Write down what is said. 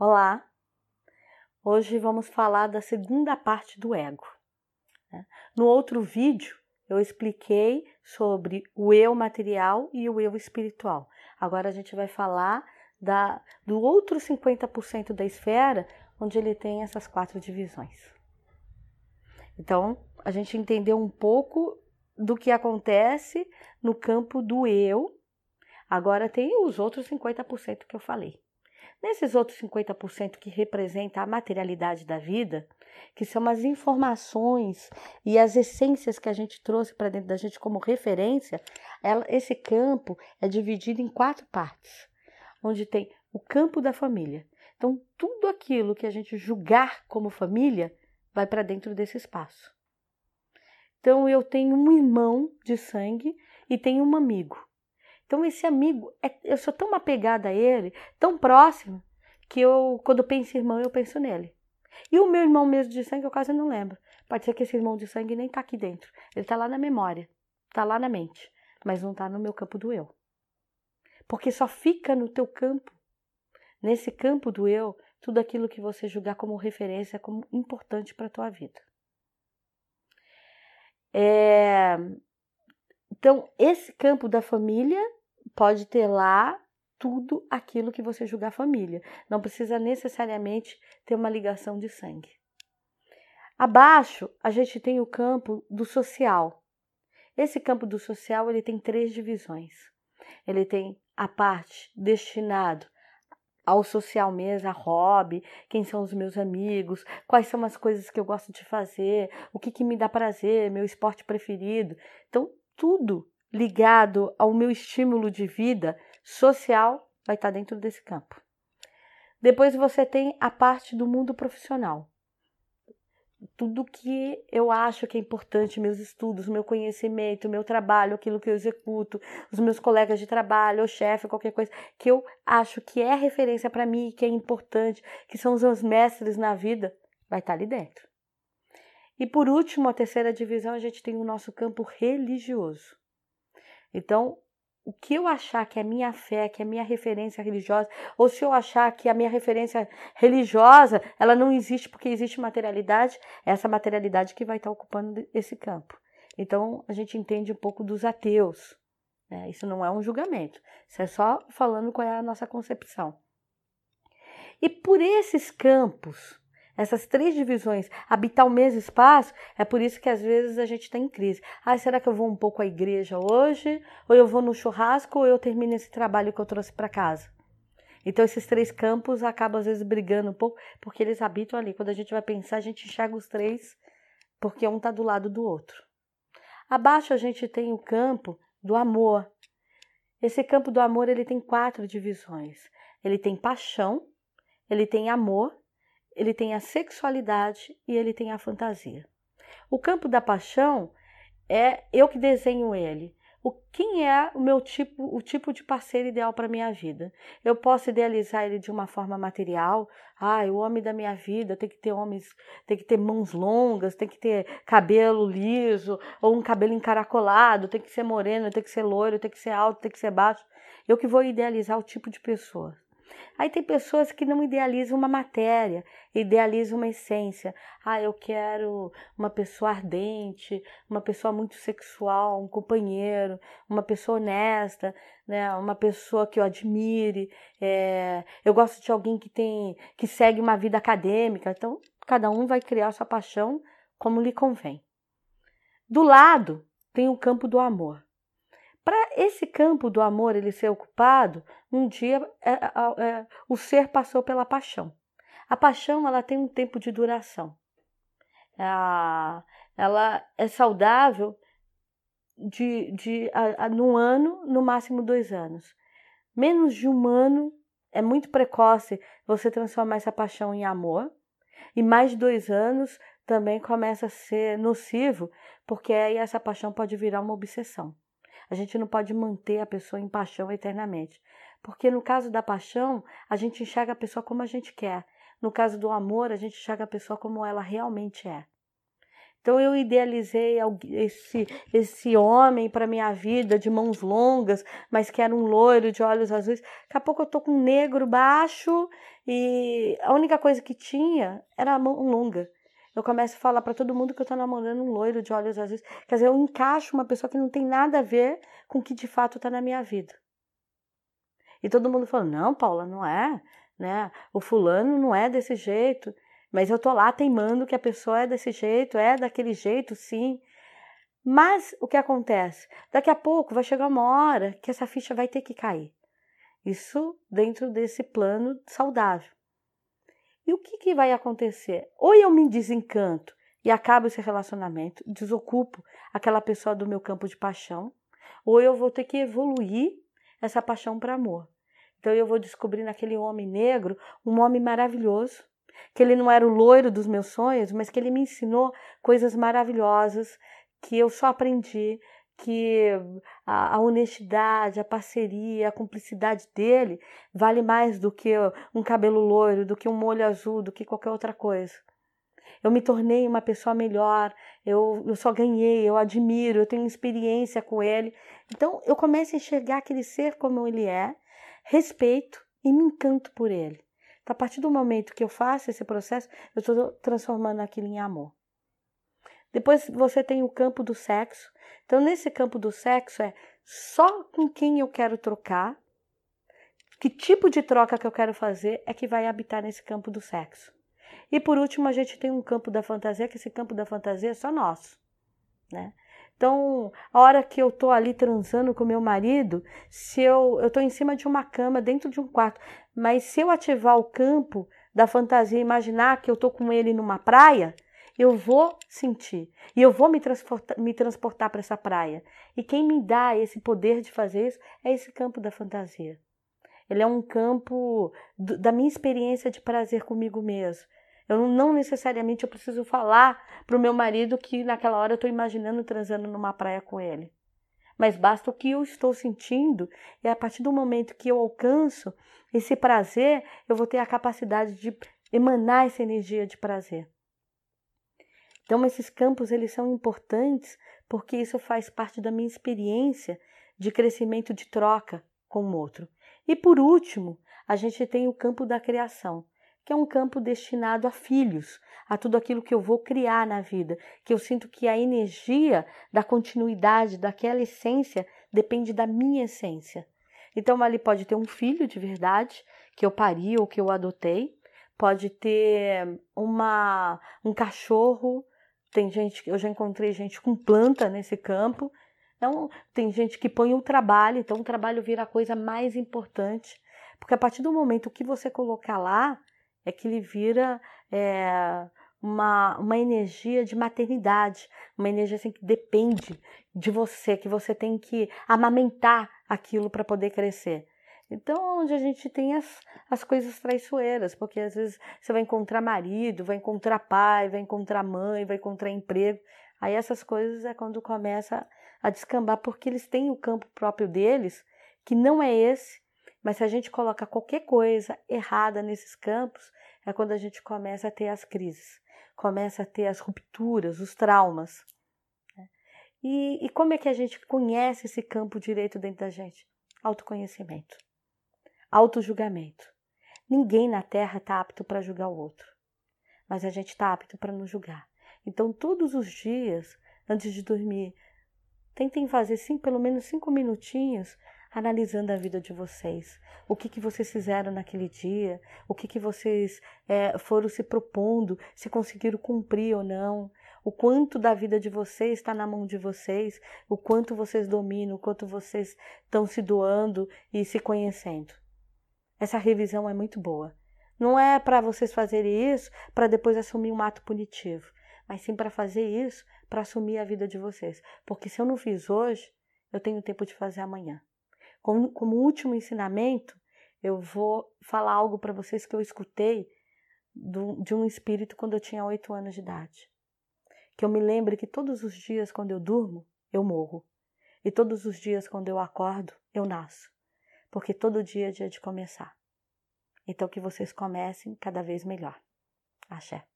Olá! Hoje vamos falar da segunda parte do ego. Né? No outro vídeo eu expliquei sobre o eu material e o eu espiritual. Agora a gente vai falar da, do outro 50% da esfera, onde ele tem essas quatro divisões. Então, a gente entendeu um pouco do que acontece no campo do eu. Agora tem os outros 50% que eu falei. Nesses outros 50% que representa a materialidade da vida, que são as informações e as essências que a gente trouxe para dentro da gente como referência, ela, esse campo é dividido em quatro partes, onde tem o campo da família. Então, tudo aquilo que a gente julgar como família vai para dentro desse espaço. Então, eu tenho um irmão de sangue e tenho um amigo. Então esse amigo, é, eu sou tão apegada a ele, tão próximo, que eu, quando eu penso em irmão, eu penso nele. E o meu irmão mesmo de sangue, eu quase não lembro. Pode ser que esse irmão de sangue nem tá aqui dentro. Ele tá lá na memória, tá lá na mente, mas não tá no meu campo do eu. Porque só fica no teu campo, nesse campo do eu, tudo aquilo que você julgar como referência, como importante para a tua vida. É... Então, esse campo da família pode ter lá tudo aquilo que você julgar família. Não precisa necessariamente ter uma ligação de sangue. Abaixo, a gente tem o campo do social. Esse campo do social ele tem três divisões. Ele tem a parte destinado ao social mesmo, a hobby, quem são os meus amigos, quais são as coisas que eu gosto de fazer, o que, que me dá prazer, meu esporte preferido. Então, tudo ligado ao meu estímulo de vida social vai estar dentro desse campo. Depois você tem a parte do mundo profissional. Tudo que eu acho que é importante, meus estudos, meu conhecimento, meu trabalho, aquilo que eu executo, os meus colegas de trabalho, o chefe, qualquer coisa que eu acho que é referência para mim, que é importante, que são os meus mestres na vida, vai estar ali dentro. E por último, a terceira divisão, a gente tem o nosso campo religioso. Então, o que eu achar que é minha fé, que é minha referência religiosa, ou se eu achar que a minha referência religiosa, ela não existe porque existe materialidade, é essa materialidade que vai estar ocupando esse campo. Então, a gente entende um pouco dos ateus. Né? Isso não é um julgamento, isso é só falando qual é a nossa concepção. E por esses campos, essas três divisões, habitar o mesmo espaço, é por isso que às vezes a gente está em crise. Ah, será que eu vou um pouco à igreja hoje? Ou eu vou no churrasco ou eu termino esse trabalho que eu trouxe para casa? Então esses três campos acabam às vezes brigando um pouco, porque eles habitam ali. Quando a gente vai pensar, a gente enxerga os três, porque um está do lado do outro. Abaixo a gente tem o campo do amor. Esse campo do amor ele tem quatro divisões. Ele tem paixão, ele tem amor ele tem a sexualidade e ele tem a fantasia. O campo da paixão é eu que desenho ele. O quem é o meu tipo, o tipo de parceiro ideal para minha vida? Eu posso idealizar ele de uma forma material. Ah, o homem da minha vida tem que ter homens, tem que ter mãos longas, tem que ter cabelo liso ou um cabelo encaracolado, tem que ser moreno, tem que ser loiro, tem que ser alto, tem que ser baixo. Eu que vou idealizar o tipo de pessoa. Aí tem pessoas que não idealizam uma matéria, idealizam uma essência. Ah, eu quero uma pessoa ardente, uma pessoa muito sexual, um companheiro, uma pessoa honesta, né? Uma pessoa que eu admire. É... eu gosto de alguém que tem, que segue uma vida acadêmica. Então, cada um vai criar sua paixão como lhe convém. Do lado tem o campo do amor. Para esse campo do amor ele ser ocupado, um dia é, é, é, o ser passou pela paixão. A paixão ela tem um tempo de duração. ela é saudável de, de a, a, no ano, no máximo dois anos. Menos de um ano é muito precoce você transformar essa paixão em amor. E mais de dois anos também começa a ser nocivo, porque aí essa paixão pode virar uma obsessão. A gente não pode manter a pessoa em paixão eternamente. Porque no caso da paixão, a gente enxerga a pessoa como a gente quer. No caso do amor, a gente enxerga a pessoa como ela realmente é. Então eu idealizei esse, esse homem para minha vida de mãos longas, mas que era um loiro de olhos azuis. Daqui a pouco eu tô com um negro baixo e a única coisa que tinha era a mão longa. Eu começo a falar para todo mundo que eu tô namorando um loiro de olhos azuis. Quer dizer, eu encaixo uma pessoa que não tem nada a ver com o que de fato tá na minha vida. E todo mundo falando: "Não, Paula, não é, né? O fulano não é desse jeito". Mas eu tô lá teimando que a pessoa é desse jeito, é daquele jeito, sim. Mas o que acontece? Daqui a pouco vai chegar uma hora que essa ficha vai ter que cair. Isso dentro desse plano saudável. E o que, que vai acontecer? Ou eu me desencanto e acabo esse relacionamento, desocupo aquela pessoa do meu campo de paixão, ou eu vou ter que evoluir essa paixão para amor. Então eu vou descobrir naquele homem negro um homem maravilhoso, que ele não era o loiro dos meus sonhos, mas que ele me ensinou coisas maravilhosas que eu só aprendi que a, a, honestidade, a parceria, a cumplicidade dele vale mais do que um cabelo loiro, do que um molho azul, do que qualquer outra coisa. Eu me tornei uma pessoa melhor, eu, eu só ganhei, eu admiro, eu tenho experiência com ele. Então eu começo a enxergar aquele ser como ele é, respeito e me encanto por ele. Então, a partir do momento que eu faço esse processo, eu estou transformando aquilo em amor. Depois você tem o campo do sexo. Então, nesse campo do sexo é só com quem eu quero trocar, que tipo de troca que eu quero fazer é que vai habitar nesse campo do sexo. E por último, a gente tem um campo da fantasia, que esse campo da fantasia é só nosso, né? Então, a hora que eu tô ali transando com meu marido, se eu eu tô em cima de uma cama dentro de um quarto, mas se eu ativar o campo da fantasia, imaginar que eu tô com ele numa praia, eu vou sentir e eu vou me transportar, me transportar para essa praia. E quem me dá esse poder de fazer isso é esse campo da fantasia. Ele é um campo do, da minha experiência de prazer comigo mesmo. Eu não necessariamente eu preciso falar para o meu marido que naquela hora eu estou imaginando transando numa praia com ele. Mas basta o que eu estou sentindo e a partir do momento que eu alcanço esse prazer, eu vou ter a capacidade de emanar essa energia de prazer. Então esses campos eles são importantes porque isso faz parte da minha experiência de crescimento de troca com o outro. E por último, a gente tem o campo da criação que é um campo destinado a filhos, a tudo aquilo que eu vou criar na vida, que eu sinto que a energia da continuidade, daquela essência, depende da minha essência. Então, ali pode ter um filho de verdade, que eu pari ou que eu adotei, pode ter uma, um cachorro, tem gente, eu já encontrei gente com planta nesse campo, então, tem gente que põe o trabalho, então o trabalho vira a coisa mais importante, porque a partir do momento que você colocar lá, é que ele vira é, uma, uma energia de maternidade, uma energia assim, que depende de você, que você tem que amamentar aquilo para poder crescer. Então, onde a gente tem as, as coisas traiçoeiras, porque às vezes você vai encontrar marido, vai encontrar pai, vai encontrar mãe, vai encontrar emprego. Aí essas coisas é quando começa a descambar, porque eles têm o campo próprio deles, que não é esse, mas se a gente coloca qualquer coisa errada nesses campos, é quando a gente começa a ter as crises, começa a ter as rupturas, os traumas. Né? E, e como é que a gente conhece esse campo direito dentro da gente? Autoconhecimento, autojulgamento. Ninguém na Terra está apto para julgar o outro, mas a gente está apto para nos julgar. Então, todos os dias, antes de dormir, tentem fazer sim, pelo menos cinco minutinhos analisando a vida de vocês. O que, que vocês fizeram naquele dia, o que, que vocês é, foram se propondo, se conseguiram cumprir ou não, o quanto da vida de vocês está na mão de vocês, o quanto vocês dominam, o quanto vocês estão se doando e se conhecendo. Essa revisão é muito boa. Não é para vocês fazerem isso para depois assumir um ato punitivo, mas sim para fazer isso para assumir a vida de vocês. Porque se eu não fiz hoje, eu tenho tempo de fazer amanhã. Como, como último ensinamento, eu vou falar algo para vocês que eu escutei do, de um espírito quando eu tinha oito anos de idade. Que eu me lembre que todos os dias, quando eu durmo, eu morro. E todos os dias, quando eu acordo, eu nasço. Porque todo dia é dia de começar. Então, que vocês comecem cada vez melhor. Axé.